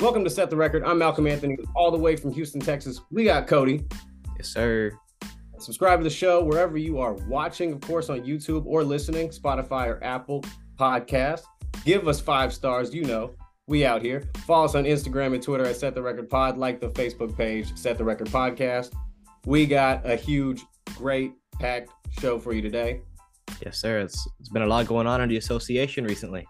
Welcome to Set the Record. I'm Malcolm Anthony, all the way from Houston, Texas. We got Cody. Yes, sir. Subscribe to the show wherever you are watching, of course, on YouTube or listening, Spotify or Apple Podcast. Give us five stars. You know, we out here. Follow us on Instagram and Twitter at Set the Record Pod. Like the Facebook page, Set the Record Podcast. We got a huge, great, packed show for you today. Yes, sir. It's, it's been a lot going on in the association recently.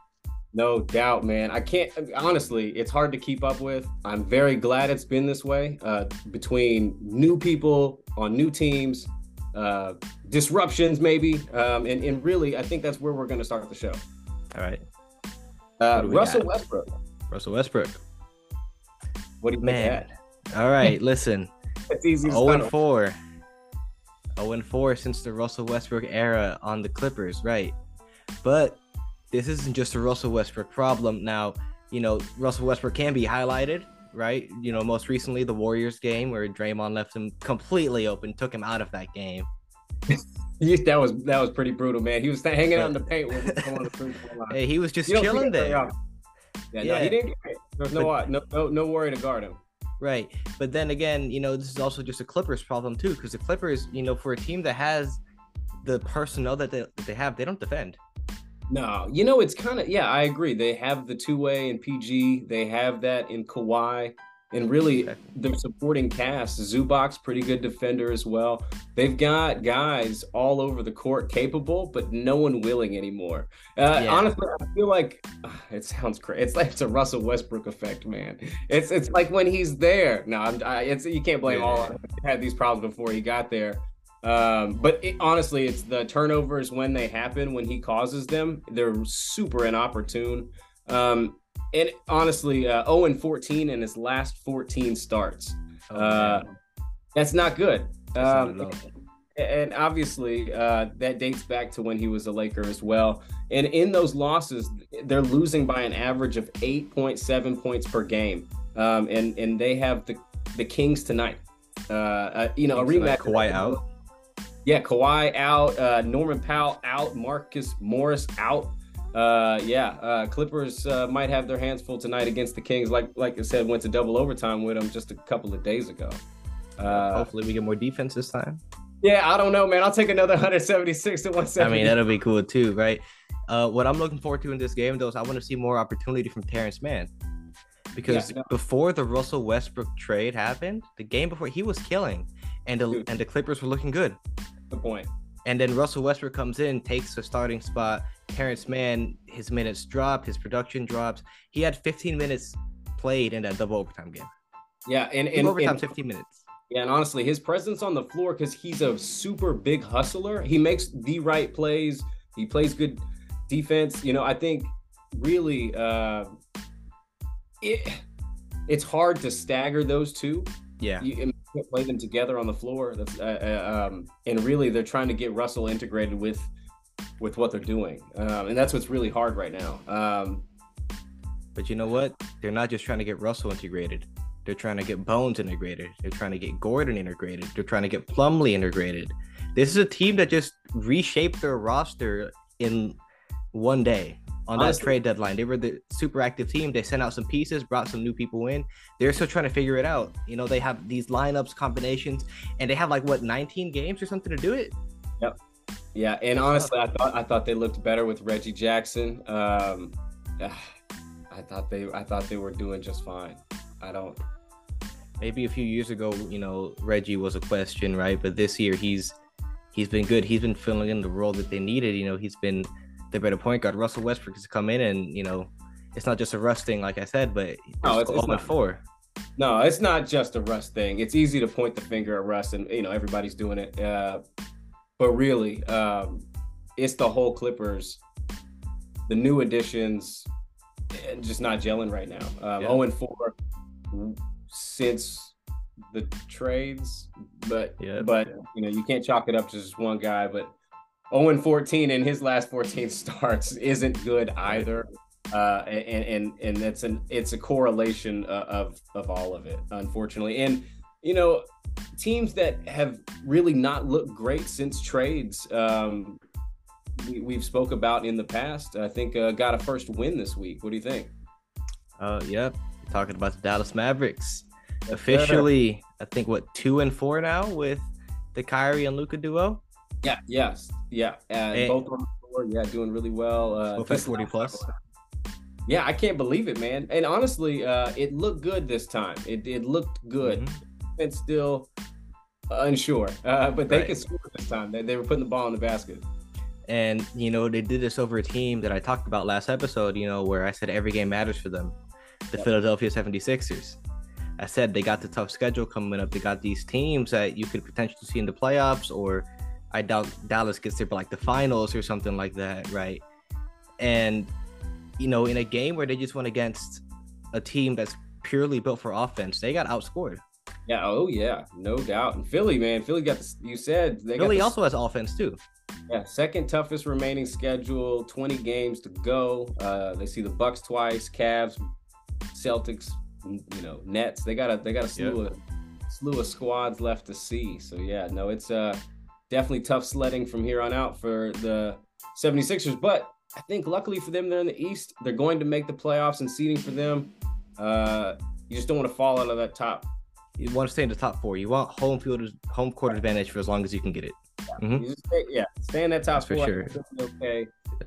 No doubt, man. I can't honestly, it's hard to keep up with. I'm very glad it's been this way uh, between new people on new teams, uh, disruptions, maybe. Um, and, and really, I think that's where we're going to start the show. All right. Uh, Russell got? Westbrook. Russell Westbrook. What do you man? All right, listen. it's easy. 0 and 4. 0 and 4 since the Russell Westbrook era on the Clippers, right? But this isn't just a Russell Westbrook problem. Now, you know, Russell Westbrook can be highlighted, right? You know, most recently the Warriors game where Draymond left him completely open, took him out of that game. that was that was pretty brutal, man. He was hanging out in the paint with the Hey, he was just chilling there. Yeah, yeah, no, he didn't. There's no, but, no no no worry to guard him. Right, but then again, you know, this is also just a Clippers problem too, because the Clippers, you know, for a team that has the personnel that they, that they have, they don't defend. No, you know, it's kind of, yeah, I agree. They have the two way in PG, they have that in Kawhi, and really the supporting cast. Zubac's pretty good defender as well. They've got guys all over the court capable, but no one willing anymore. Uh, yeah. Honestly, I feel like uh, it sounds crazy. It's like it's a Russell Westbrook effect, man. It's it's like when he's there. No, I'm, I, it's you can't blame yeah. all. Had these problems before he got there. Um, but it, honestly, it's the turnovers when they happen, when he causes them, they're super inopportune. Um, and honestly, uh, 0 and 14 in his last 14 starts. Oh, uh, that's not good. Um, not and obviously, uh, that dates back to when he was a Laker as well. And in those losses, they're losing by an average of 8.7 points per game. Um, and and they have the the Kings tonight. Uh, uh you know, Kings a rematch. Kawhi out yeah, Kawhi out, uh, Norman Powell out, Marcus Morris out. Uh, yeah, uh, Clippers uh, might have their hands full tonight against the Kings. Like like I said, went to double overtime with them just a couple of days ago. Uh, Hopefully, we get more defense this time. Yeah, I don't know, man. I'll take another 176 to 170. I mean, that'll be cool too, right? Uh, what I'm looking forward to in this game, though, is I want to see more opportunity from Terance Mann. Because yeah, before the Russell Westbrook trade happened, the game before he was killing, and the, and the Clippers were looking good. The point. And then Russell Westbrook comes in, takes the starting spot. Terance Mann, his minutes drop, his production drops. He had 15 minutes played in that double overtime game. Yeah, and, and overtime and, 15 minutes. Yeah, and honestly, his presence on the floor because he's a super big hustler. He makes the right plays. He plays good defense. You know, I think really uh, it it's hard to stagger those two. Yeah, you, play them together on the floor. Uh, uh, um, and really, they're trying to get Russell integrated with with what they're doing, um, and that's what's really hard right now. Um, but you know what? They're not just trying to get Russell integrated. They're trying to get Bones integrated. They're trying to get Gordon integrated. They're trying to get Plumlee integrated. This is a team that just reshaped their roster in one day on Honestly, that trade deadline. They were the super active team. They sent out some pieces, brought some new people in. They're still trying to figure it out. You know, they have these lineups, combinations, and they have like what 19 games or something to do it. Yep. Yeah, and honestly, I thought I thought they looked better with Reggie Jackson. Um, I thought they I thought they were doing just fine. I don't. Maybe a few years ago, you know, Reggie was a question, right? But this year, he's he's been good. He's been filling in the role that they needed. You know, he's been the better point guard. Russell Westbrook has come in and you know, it's not just a rust thing, like I said, but no, it's, it's not four. No, it's not just a rust thing. It's easy to point the finger at Russ, and you know everybody's doing it. Uh, but really, um, it's the whole Clippers, the new additions, just not gelling right now. Um, yeah. 0 and 4 since the trades, but yeah. but you know you can't chalk it up to just one guy. But 0 and 14 in his last 14 starts isn't good either. Uh, and and and that's an it's a correlation uh, of of all of it, unfortunately. And you know, teams that have really not looked great since trades, um, we, have spoke about in the past. I think uh, got a first win this week. What do you think? Uh, yeah, talking about the Dallas Mavericks. Officially, I think what two and four now with the Kyrie and Luka duo. Yeah, yes, yeah, and hey. both on the floor, yeah, doing really well. Uh, both at forty plus. Yeah, I can't believe it, man. And honestly, uh, it looked good this time. It, it looked good. Mm-hmm. And still unsure, uh, but they right. could score this time. They, they were putting the ball in the basket. And you know they did this over a team that I talked about last episode. You know where I said every game matters for them, the yep. Philadelphia 76ers. I said they got the tough schedule coming up. They got these teams that you could potentially see in the playoffs, or I doubt Dallas gets there, but like the finals or something like that, right? And you know, in a game where they just went against a team that's purely built for offense, they got outscored. Yeah. Oh yeah, no doubt. And Philly, man, Philly got the, you said they Philly the, also has offense too. Yeah, second toughest remaining schedule, 20 games to go. Uh, they see the Bucks twice, Cavs, Celtics, you know, Nets. They got a they got a slew yep. of slew of squads left to see. So yeah, no, it's uh definitely tough sledding from here on out for the 76ers. But I think luckily for them, they're in the East. They're going to make the playoffs and seeding for them. Uh, you just don't want to fall out of that top. You want to stay in the top four. You want home field, home court advantage for as long as you can get it. Yeah, mm-hmm. stay, yeah, stay in that top That's four. For sure. Okay.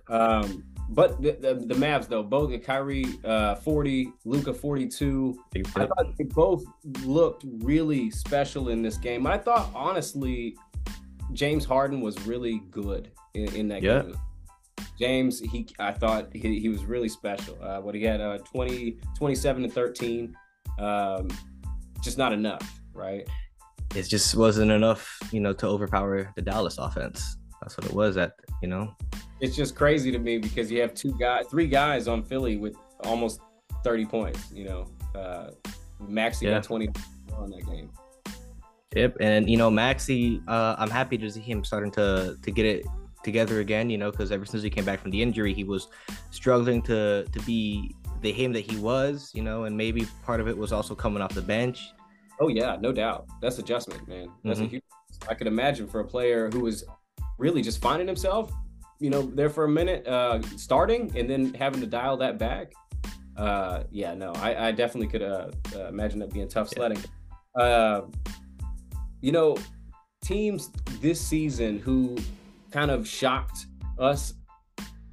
Um, but the, the, the Mavs though, both Kyrie uh, 40, Luka 42. I thought they both looked really special in this game. I thought honestly, James Harden was really good in, in that yeah. game. James, he I thought he, he was really special. Uh, what he had uh, 20, 27 to 13. Um, just not enough, right? It just wasn't enough, you know, to overpower the Dallas offense. That's what it was at, you know. It's just crazy to me because you have two guys, three guys on Philly with almost 30 points, you know. Uh, Maxey yeah. got 20 on that game. Yep, and you know Maxey, uh, I'm happy to see him starting to to get it together again. You know, because ever since he came back from the injury, he was struggling to to be the him that he was. You know, and maybe part of it was also coming off the bench. Oh yeah, no doubt. That's adjustment, man. That's mm-hmm. a huge. I could imagine for a player who was really just finding himself, you know, there for a minute, uh, starting and then having to dial that back. Uh, yeah, no, I, I definitely could uh, uh, imagine that being tough sledding. Yeah. Uh, you know, teams this season who kind of shocked us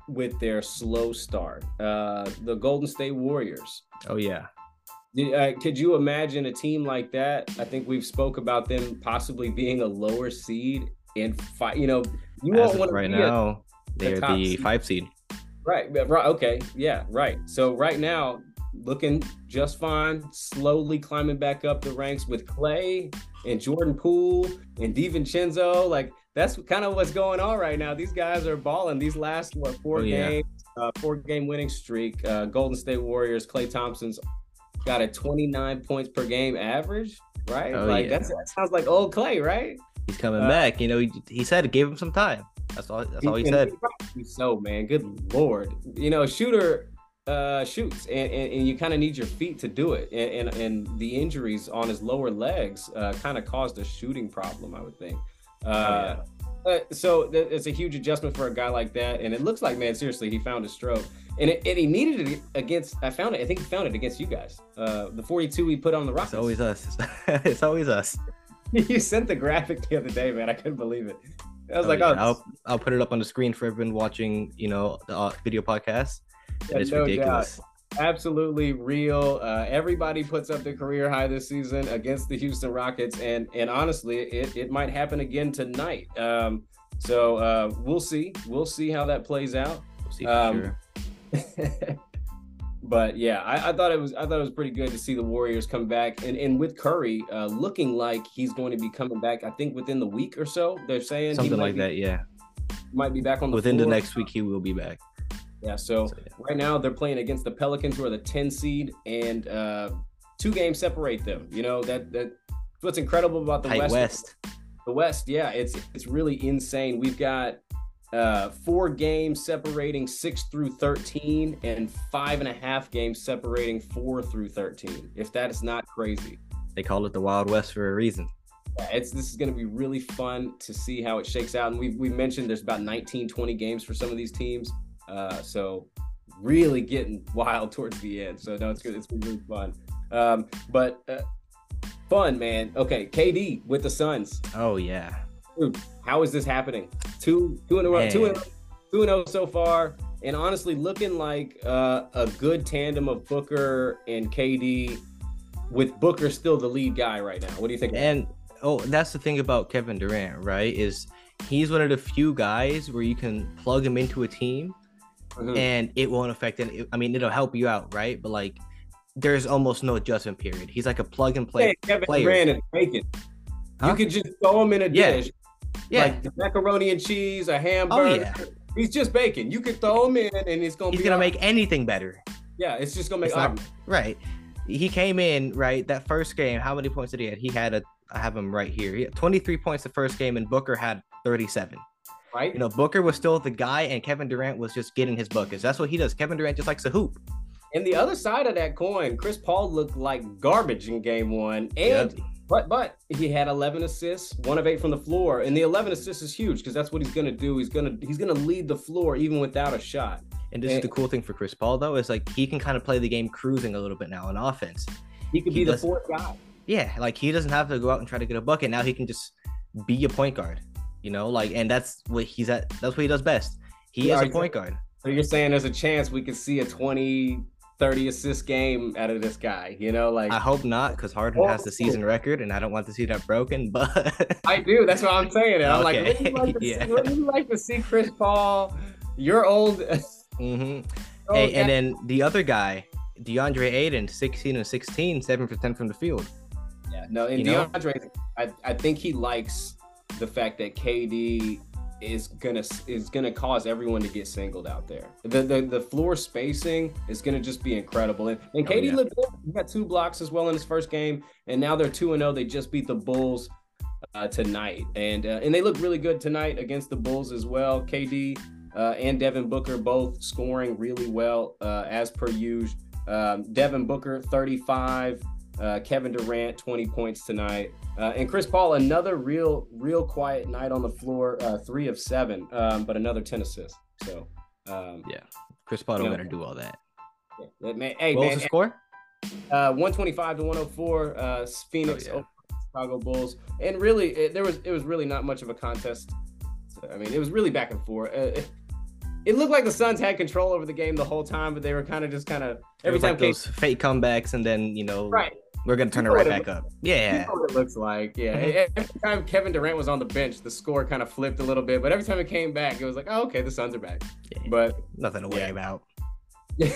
with their slow start. Uh, the Golden State Warriors. Oh yeah. Uh, could you imagine a team like that? I think we've spoke about them possibly being a lower seed and fight. You know, you won't want right now. They're the, the five seed. Right. Right. Okay. Yeah. Right. So right now, looking just fine, slowly climbing back up the ranks with Klay and Jordan Poole and DiVincenzo. Like that's kind of what's going on right now. These guys are balling. These last what four oh, yeah. games, uh, four game winning streak. Uh, Golden State Warriors. Klay Thompson's got a 29 points per game average. Right, oh, like yeah. that sounds like old Klay, right? He's coming uh, back. You know, he, he said it gave him some time. That's all. That's all he said. So man, good lord. You know, shooter uh, shoots, and, and, and you kind of need your feet to do it. And, and, and the injuries on his lower legs uh, kind of caused a shooting problem, I would think. Uh, oh, yeah. Uh, so th- it's a huge adjustment for a guy like that. And it looks like, man, seriously, he found a stroke. And, it, and he needed it against, I found it, I think he found it against you guys. Uh, the 42 we put on the Rockets. It's always us. it's always us. you sent the graphic the other day, man. I couldn't believe it. I was oh, like, yeah. oh, I'll, I'll put it up on the screen for everyone watching, you know, the uh, video podcast. Yeah, it's no ridiculous. Doubt absolutely real. Uh, everybody puts up their career high this season against the Houston Rockets, and and honestly, it, it might happen again tonight. Um, so uh, we'll see. We'll see how that plays out. We'll see um, sure. but yeah, I, I, thought it was I thought it was pretty good to see the Warriors come back, and and with Curry uh, looking like he's going to be coming back. I think within the week or so. They're saying something like be, that. Yeah, might be back on the within floor. the next week. He will be back. Yeah, so, so yeah. right now they're playing against the Pelicans, who are the 10 seed, and uh, two games separate them. You know that that what's incredible about the West. West. The West, yeah, it's it's really insane. We've got uh, four games separating six through 13, and five and a half games separating four through 13. If that is not crazy, they call it the Wild West for a reason. Yeah, it's this is going to be really fun to see how it shakes out. And we we mentioned there's about 19, 20 games for some of these teams. Uh, so really getting wild towards the end. So no, it's good. It's been really fun. Um, but uh, fun, man. Okay, KD with the Suns. Oh yeah. Dude, how is this happening? Two, two in a row, Man. two and two and zero so far, and honestly, looking like uh, a good tandem of Booker and KD, with Booker still the lead guy right now. What do you think? And oh, that's the thing about Kevin Durant, right? Is he's one of the few guys where you can plug him into a team Mhm. and it won't affect it. I mean, it'll help you out, right? But like, there's almost no adjustment period. He's like a plug and play. Hey, Kevin player. Durant is bacon. Huh? You could just throw him in a Yeah. dish, Yeah. like macaroni and cheese, a hamburger. oh hamburger. yeah. He's just bacon. You could throw him in, and it's gonna He's be gonna all- make anything better. Yeah, it's just gonna make. Not- Right. He came in right that first game. How many points did he had? He had a. I have him right here. He had 23 points the first game, and Booker had 37. Right? You know, Booker was still the guy, and Kevin Durant was just getting his buckets. That's what he does. Kevin Durant just likes to hoop. And the other side of that coin, Chris Paul looked like garbage in game one. And Yep. but but he had 11 assists, one of eight from the floor. And the 11 assists is huge because that's what he's gonna do. He's gonna he's gonna lead the floor even without a shot. And this is the cool thing for Chris Paul, though, is like he can kind of play the game cruising a little bit now on offense. He could He be the does- fourth guy. Yeah, like he doesn't have to go out and try to get a bucket. Now he can just be a point guard, you know, like, and that's what he's at. That's what he does best. He Yeah, is a point guard. So you're saying there's a chance we could see a 20, 30 assist game out of this guy, you know? Like I hope not, because Harden has the season record, and I don't want to see that broken. But I do. That's what I'm saying. And I'm like, wouldn't you like to Yeah. see, wouldn't you like to see Chris Paul, your old hmm Oh, Hey, yeah. and then the other guy, DeAndre Ayton, 16 and 16, 7 for 10 from the field. Yeah, no, and You know? DeAndre, I, I think he likes the fact that KD is gonna is gonna cause everyone to get singled out there. The the, the floor spacing is gonna just be incredible. And, and Oh, KD yeah. looked good. He got two blocks as well in his first game, and now they're two and zero. They just beat the Bulls uh, tonight, and uh, and they look really good tonight against the Bulls as well. KD uh, and Devin Booker both scoring really well uh, as per usual. Um, Devin Booker 35, uh, Kevin Durant 20 points tonight, uh, and Chris Paul another real real quiet night on the floor, uh, three of seven, um, but another 10 assists. So um, Yeah. Chris Paul don't Yeah. gotta do all that. yeah, man, hey what man, was the score? uh, 125 to 104, uh, Phoenix Oh, yeah. over Chicago Bulls, and really it, there was it was really not much of a contest. So, I mean, it was really back and forth. Uh, it, it looked like the Suns had control over the game the whole time, but they were kind of just kind of every It was time like came, those fake comebacks, and then, you know, right. We're gonna turn You it right it back up. You Yeah. know what it looks like, yeah. Mhm. Every time Kevin Durant was on the bench, the score kind of flipped a little bit, but every time it came back, it was like, oh, okay, the Suns are back. Yeah. But Nothing to worry Yeah. about. well,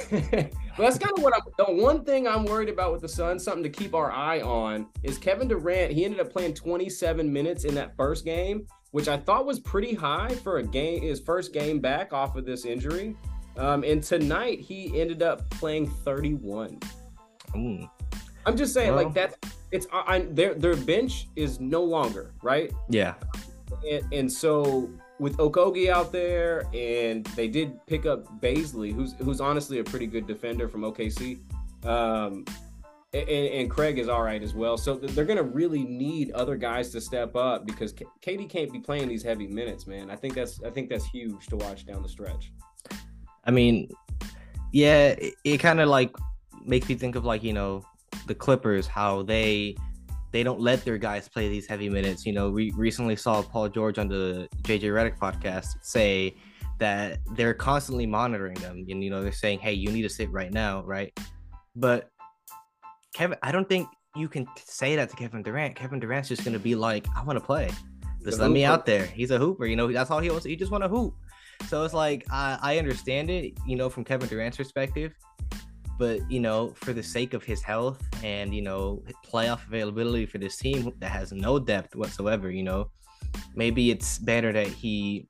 that's kind of what I'm. The one thing I'm worried about with the Suns, something to keep our eye on, is Kevin Durant. He ended up playing 27 minutes in that first game, which I thought was pretty high for a game, his first game back off of this injury. Um, and tonight he ended up playing 31. Mm. I'm just saying, Well- like that's it's I, their their bench is no longer right, Yeah. and, and so with Okogie out there, and they did pick up Bazley, who's who's honestly a pretty good defender from OKC. Um, and, and Craig is all right as well. So they're going to really need other guys to step up because K- KD can't be playing these heavy minutes, man. I think that's I think that's huge to watch down the stretch. I mean, yeah, it, it kind of like makes me think of like you know the Clippers, how they they don't let their guys play these heavy minutes. You know, we recently saw Paul George on the JJ Redick podcast say that they're constantly monitoring them, and you know they're saying, "Hey, you need to sit right now, right?" But Kevin, I don't think you can say that to Kevin Durant. Kevin Durant's just gonna be like, "I want to play. Just let me out there." He's a hooper. You know, that's all he wants. He just want to hoop. So it's like I, I understand it, you know, from Kevin Durant's perspective, but you know, for the sake of his health and you know playoff availability for this team that has no depth whatsoever, you know, maybe it's better that he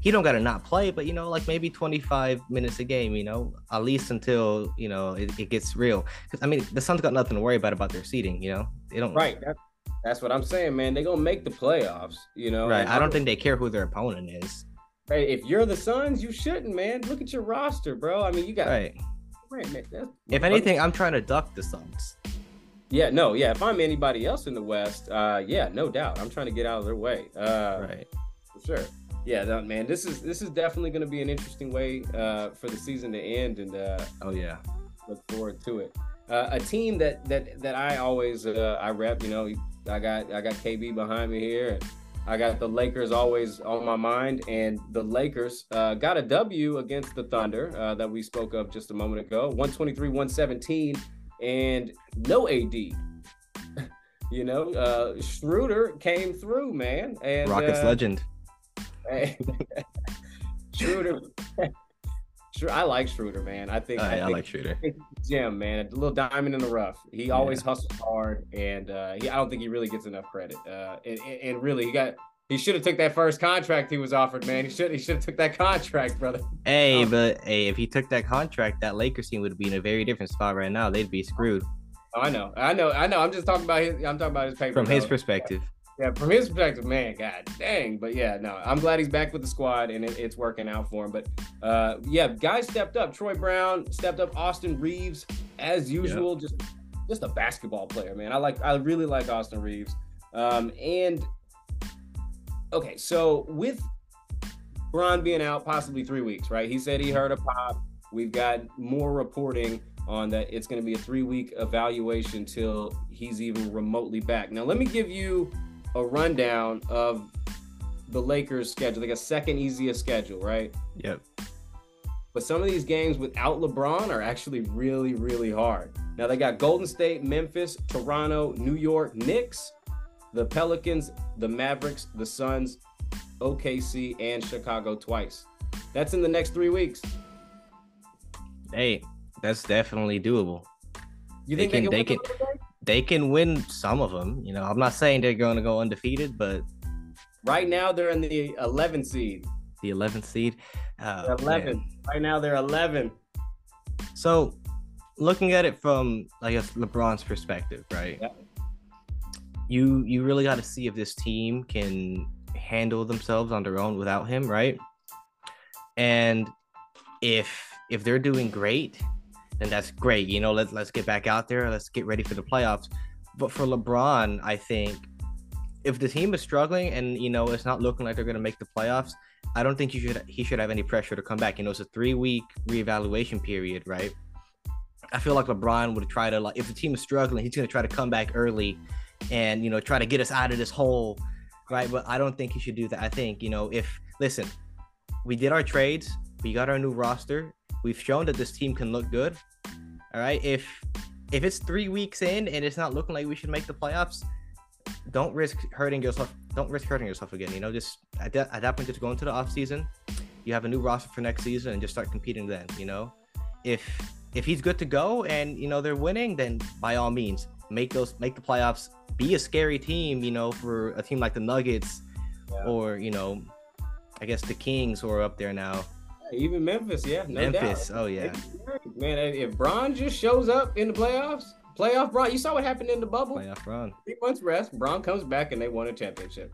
he don't got to not play, but you know, like maybe 25 minutes a game, you know, at least until you know it, it gets real. Because I mean, the Suns got nothing to worry about about their seating, you know, they don't. Right. That, that's what I'm saying, man. They're gonna make the playoffs. You know. Right. I don't think they care who their opponent is. Hey, if you're the Suns, you shouldn't, man. Look at your roster, bro. I mean, you got Right. That's- If anything, I'm trying to duck the Suns. Yeah, no, yeah. If I'm anybody else in the West, uh, yeah, no doubt. I'm trying to get out of their way. Uh, Right. for sure. Yeah, no, man. This is this is definitely going to be an interesting way uh, for the season to end, and uh, Oh yeah. look forward to it. uh, a team that that that I always uh, I rep. You know, I got I got KB behind me here. I got the Lakers always on my mind, and the Lakers uh, got a W against the Thunder uh, that we spoke of just a moment ago, 123 117, and no AD. you know, uh, Schroeder came through, man. And Rockets uh, legend. Schroeder. I like Schroeder, man. I think, Oh, I, yeah, I think like Schroeder. Jim, man, a little diamond in the rough. He always hustles hard, and uh, he, I don't think he really gets enough credit. Uh, and, and really, he got he should have took that first contract he was offered, man. He should he should have took that contract, brother. Hey, Um, but hey, if he took that contract, that Lakers team would be in a very different spot right now. They'd be screwed Oh, I know, I know, I know. I'm just talking about his. I'm talking about his paper. from his though. perspective. Yeah, from his perspective, man, god dang. But yeah, no, I'm glad he's back with the squad and it, it's working out for him. But uh, yeah, guys stepped up. Troy Brown stepped up. Austin Reaves, as usual, just just a basketball player, man. I like, I really like Austin Reaves. Um, and okay, so with Bron being out possibly three weeks, right? He said he heard a pop. We've got more reporting on that. It's going to be a three week evaluation till he's even remotely back. Now, let me give you a rundown of the Lakers' schedule. like a second easiest schedule, right? Yep. But some of these games without LeBron are actually really, really hard. Now they got Golden State, Memphis, Toronto, New York, Knicks, the Pelicans, the Mavericks, the Suns, OKC, and Chicago twice. That's in the next three weeks. Hey, that's definitely doable. You They think can- they they can? Can- win those games? They can win some of them. You know, I'm not saying they're going to go undefeated, but Right now they're in the 11 seed. the 11th seed. Uh, They're 11. man. Right now they're 11. So, looking at it from I guess LeBron's perspective, right? Yeah. You you really got to see if this team can handle themselves on their own without him, right? And if if they're doing great, then that's great. You know, let's let's get back out there. Let's get ready for the playoffs. But for LeBron, I think if the team is struggling and you know it's not looking like they're going to make the playoffs, I don't think he should he should have any pressure to come back. You know, it's a three week reevaluation period, right? I feel like LeBron would try to like if the team is struggling, he's going to try to come back early and you know try to get us out of this hole, right? But I don't think he should do that. I think you know if listen, we did our trades, we got our new roster, we've shown that this team can look good. All right, if if it's three weeks in and it's not looking like we should make the playoffs, don't risk hurting yourself. Don't risk hurting yourself again. You know, just at that, at that point, just go into the off season. You have a new roster for next season and just start competing then. You know, if if he's good to go and you know they're winning, then by all means make those make the playoffs. Be a scary team. You know, for a team like the Nuggets Yeah. or you know, I guess the Kings who are up there now. Even Memphis, yeah, no Memphis. doubt. Oh yeah. Man, if Bron just shows up in the playoffs, playoff Bron, you saw what happened in the bubble. Playoff run. Three months rest, Bron comes back and they won a championship.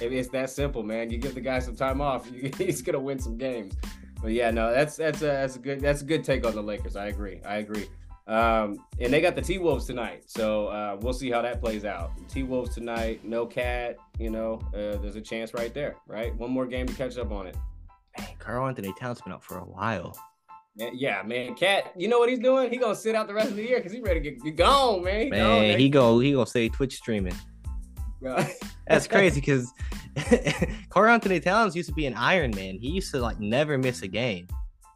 It- It's that simple, man. You give the guy some time off, he's gonna win some games. But yeah, no, that's that's a that's a good that's a good take on the Lakers. I agree. I agree. Um, and they got the T Wolves tonight, so uh, we'll see how that plays out. T Wolves tonight, no KAT. You know, uh, there's a chance right there, right? One more game to catch up on it. Man, Karl-Anthony Towns been out for a while. Yeah, man, KAT. You know what he's doing? He gonna sit out the rest of the year because he's ready to get, get gone, man. He gone, Man, he go he gonna stay Twitch streaming. That's crazy because Karl-Anthony Towns used to be an Iron Man. He used to like never miss a game.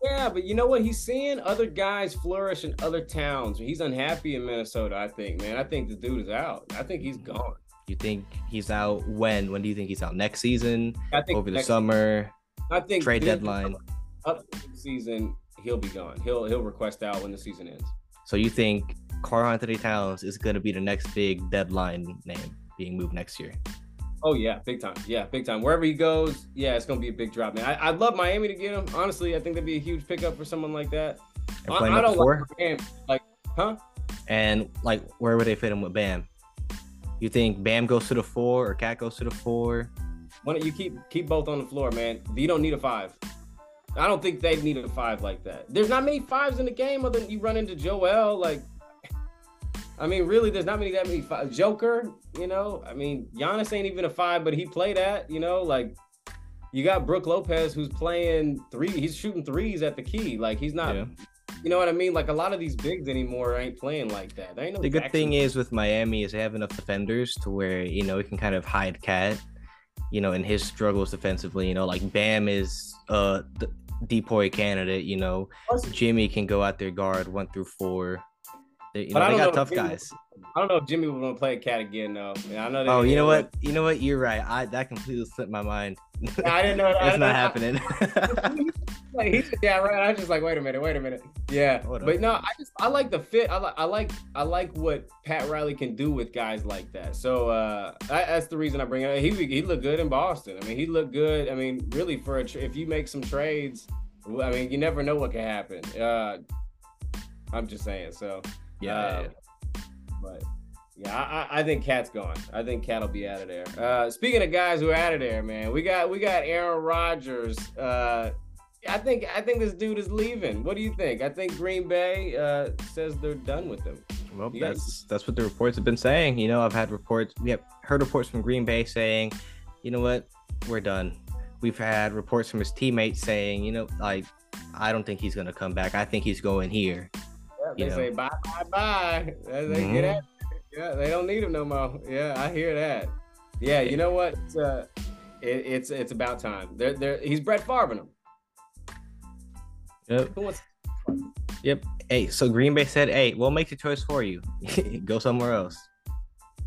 Yeah, but you know what? He's seeing other guys flourish in other towns. He's unhappy in Minnesota, I think, man. I think the dude is out. I think he's gone. You think he's out when? When do you think he's out? Next season? I think Over the summer? I think Trade deadline? Up to season, he'll be gone. He'll he'll request out when the season ends. So you think Karl-Anthony Towns is gonna be the next big deadline name being moved next year? Oh yeah, big time. Yeah, big time. Wherever he goes, yeah, it's gonna be a big drop, man. I, I'd love Miami to get him. Honestly, I think that'd be a huge pickup for someone like that. I, I don't like Miami. Like, huh? And like, where would they fit him with Bam? You think Bam goes to the four or KAT goes to the four? Why don't you keep keep both on the floor, man? You don't need a five. I don't think they need a five like that. There's not many fives in the game other than you run into Joel. Like, I mean, really, there's not many that many five. Joker, you know. I mean, Giannis ain't even a five, but he played at, you know, like you got Brook Lopez who's playing three. He's shooting threes at the key. Like he's not. Yeah. You know what I mean? Like a lot of these bigs anymore ain't playing like that. There ain't no the good thing is with Miami is they have enough defenders to where you know it can kind of hide KAT, you know, in his struggles defensively. You know, like Bam is uh the DPOY candidate. You know, Jimmy can go out there guard one through four. They, you know, I they got know tough Jimmy- guys. I don't know if Jimmy would want to play a cat again though. I know. That Oh, you know what? You know what? You're right. I that completely slipped my mind. I didn't know. I That's didn't not know- happening. like he, yeah, right. I was just like, wait a minute, wait a minute. Yeah, Hold but up. no, I just I like the fit. I like I like I like what Pat Riley can do with guys like that. So uh, I, that's the reason I bring it. up. He he looked good in Boston. I mean, he looked good. I mean, really for a tra- if you make some trades, I mean, you never know what can happen. Uh, I'm just saying. So yeah, uh, yeah, but yeah, I, I- think KAT's gone. I think KAT'll be out of there. Uh, speaking of guys who are out of there, man, we got we got Aaron Rodgers. Uh, I think I think this dude is leaving. What do you think? I think Green Bay uh, says they're done with him. Well, You that's that's what the reports have been saying. You know, I've had reports. We have heard reports from Green Bay saying, you know what, we're done. We've had reports from his teammates saying, you know, like I don't think he's gonna come back. I think he's going here. They You know. say bye bye bye. They Mhm. get at yeah, they don't need him no more. Yeah, I hear that. Yeah, you know what? It's, uh, it, it's it's about time. They're, they're, he's Brett Favre him. Yep. Who wants Yep. Hey, so Green Bay said, hey, we'll make the choice for you. Go somewhere else.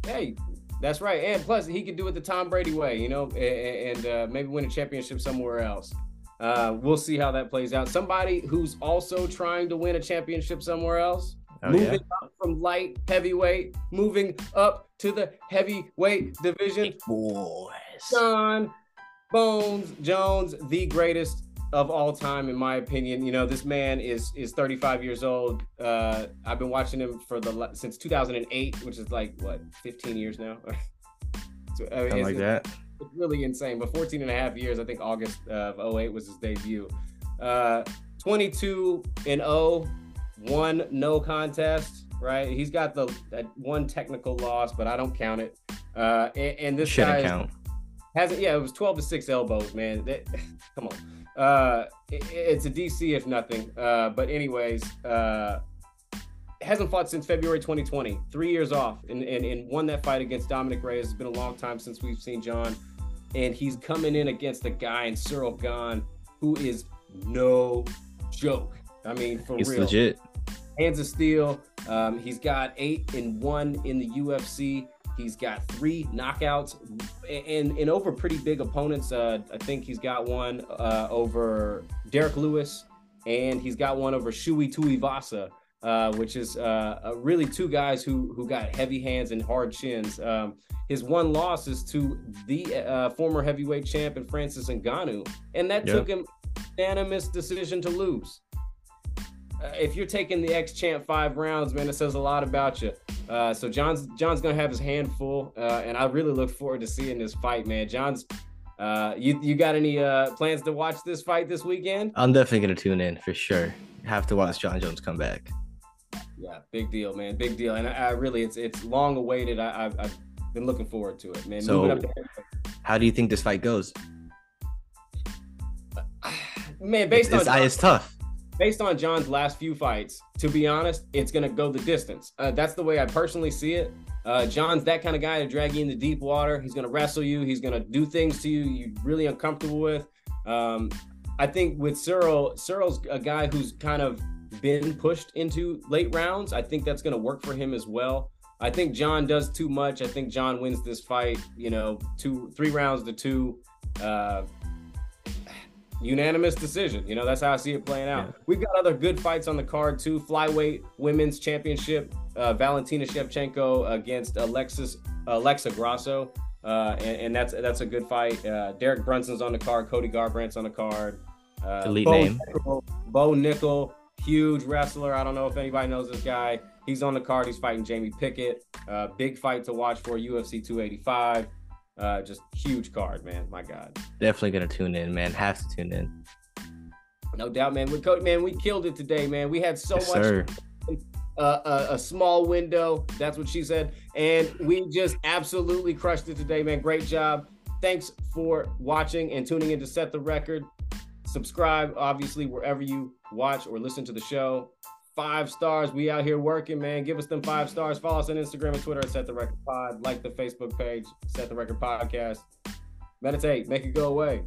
Hey, that's right. And plus, he could do it the Tom Brady way, you know, and, and uh, maybe win a championship somewhere else. Uh, we'll see how that plays out. Somebody who's also trying to win a championship somewhere else, Oh, moving yeah. up from light heavyweight, moving up to the heavyweight division. Boys. John Bones Jones, the greatest of all time, in my opinion. You know, this man is is 35 years old. Uh, I've been watching him for the since 2008, which is like what 15 years now. so, I mean, like that. Really insane. But 14 and a half years, I think August of 08 was his debut. Uh, 22 and 0, one no contest. Right, he's got the that one technical loss, but I don't count it. Uh, and, and this guy Shouldn't is- count. hasn't yeah it was 12 to 6 elbows man that, come on uh it- it's a dc if nothing uh but anyways uh hasn't fought since february 2020 three years off and, and and won that fight against dominic reyes it's been a long time since we've seen john and he's coming in against a guy in Ciryl Gane who is no joke i mean for He's real legit. hands of steel. Um, he's got eight and one in the UFC. He's got three knockouts and, and over pretty big opponents. Uh, I think he's got one uh, over Derrick Lewis, and he's got one over Tai Tuivasa, uh, which is uh, uh, really two guys who who got heavy hands and hard chins. Um, his one loss is to the uh, former heavyweight champion Francis Ngannou, and that Yeah. took him unanimous decision to lose uh, if you're taking the ex champ five rounds, man, it says a lot about you. Uh, so John's John's gonna have his hand full, uh, and I really look forward to seeing this fight, man. John's, uh, you you got any uh, plans to watch this fight this weekend? I'm definitely gonna tune in for sure. Have to watch John Jones come back. Yeah, big deal, man, big deal, and I, I really it's it's long awaited. I, I've, I've been looking forward to it, man. So- up How do you think this fight goes? man, based it's, on it's, it's tough. based on John's last few fights, to be honest, it's gonna go the distance. Uh, that's the way I personally see it. Uh, John's that kind of guy to drag you into deep water. He's gonna wrestle you. He's gonna do things to you you're really uncomfortable with. Um, I think with Ciryl, Ciryl's a guy who's kind of been pushed into late rounds. I think that's gonna work for him as well. I think John does too much. I think John wins this fight. You know, two, three rounds to two. Uh, unanimous decision. You know, that's how I see it playing out. Yeah. We've got other good fights on the card too. Flyweight women's championship. Uh, Valentina Shevchenko against Alexis Alexa Grasso, uh, and, and that's that's a good fight. Uh, Derek Brunson's on the card. Cody Garbrandt's on the card. Uh, Elite Bo name. Nickal, Bo Nickal, huge wrestler. I don't know if anybody knows this guy. He's on the card. He's fighting Jamie Pickett. Uh, big fight to watch for UFC 285. Uh, just huge card, man. My God. Definitely gonna tune in, man. Have to tune in. No doubt, man. We man, we killed it today, man. We had so Yes, much sir. uh, a, a small window. That's what she said, and we just absolutely crushed it today, man. Great job. Thanks for watching and tuning in to set the record. Subscribe, obviously, wherever you watch or listen to the show. Five stars. We out here working, man. Give us them five stars. Follow us on Instagram and Twitter at Set the Record Pod. Like the Facebook page, Set the Record Podcast. Meditate, make it go away.